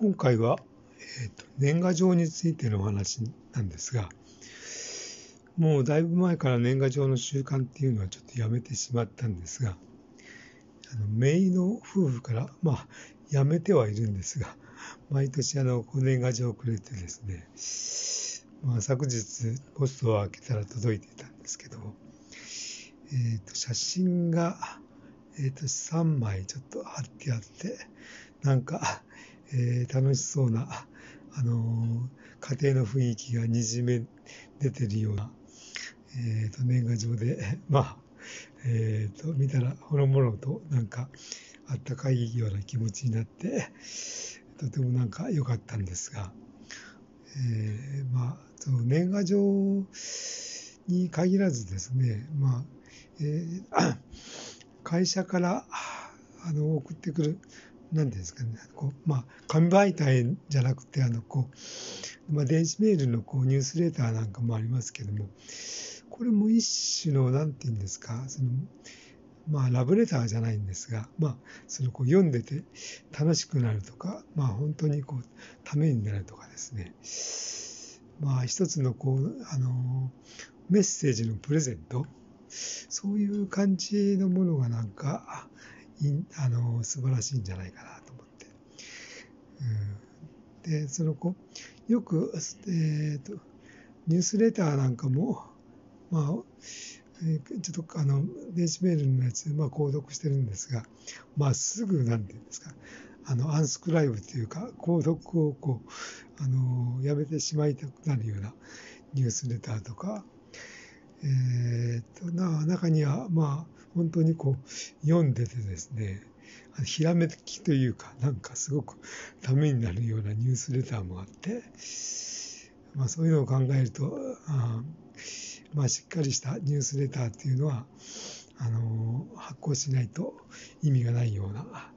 今回は、えーと、年賀状についてのお話なんですが、もうだいぶ前から年賀状の習慣っていうのはちょっとやめてしまったんですが、あの姪の夫婦から、まあ、やめてはいるんですが、毎年あの年賀状をくれてですね、まあ、昨日ポストを開けたら届いていたんですけど、えーと、写真が、えーと、3枚ちょっと貼ってあって、なんか、えー、楽しそうな、あのー、家庭の雰囲気がにじめ出てるような、えーと、年賀状で、まあ、えーと、見たらほのぼのとなんかあったかいような気持ちになってとてもなんか良かったんですが、えー、まあその年賀状に限らずですね、まあえー、会社からあの送ってくるなんですかね、こうまあ、紙媒体じゃなくて、あのこうまあ、電子メールのこうニュースレターなんかもありますけども、これも一種の、なんていうんですか、そのまあ、ラブレターじゃないんですが、まあ、そのこう読んでて楽しくなるとか、まあ、本当にこうためになるとかですね、まあ、一つのこうあのメッセージのプレゼント、そういう感じのものがなんか、あの素晴らしいんじゃないかなと思って。うん、で、その子、よく、えーと、ニュースレターなんかも、まあ、え、ちょっとあの電子メールのやつで、まあ、購読してるんですが、まあ、すぐ、なんていうんですか、あのアンスクライブというか、購読をこうあのやめてしまいたくなるようなニュースレターとか、えー、とな中には、まあ、本当にこう読んでてですねひらめきというかなんかすごくためになるようなニュースレターもあって、まあ、そういうのを考えるとあ、まあ、しっかりしたニュースレターっていうのはあの発行しないと意味がないような、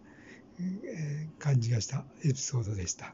えー、感じがしたエピソードでした。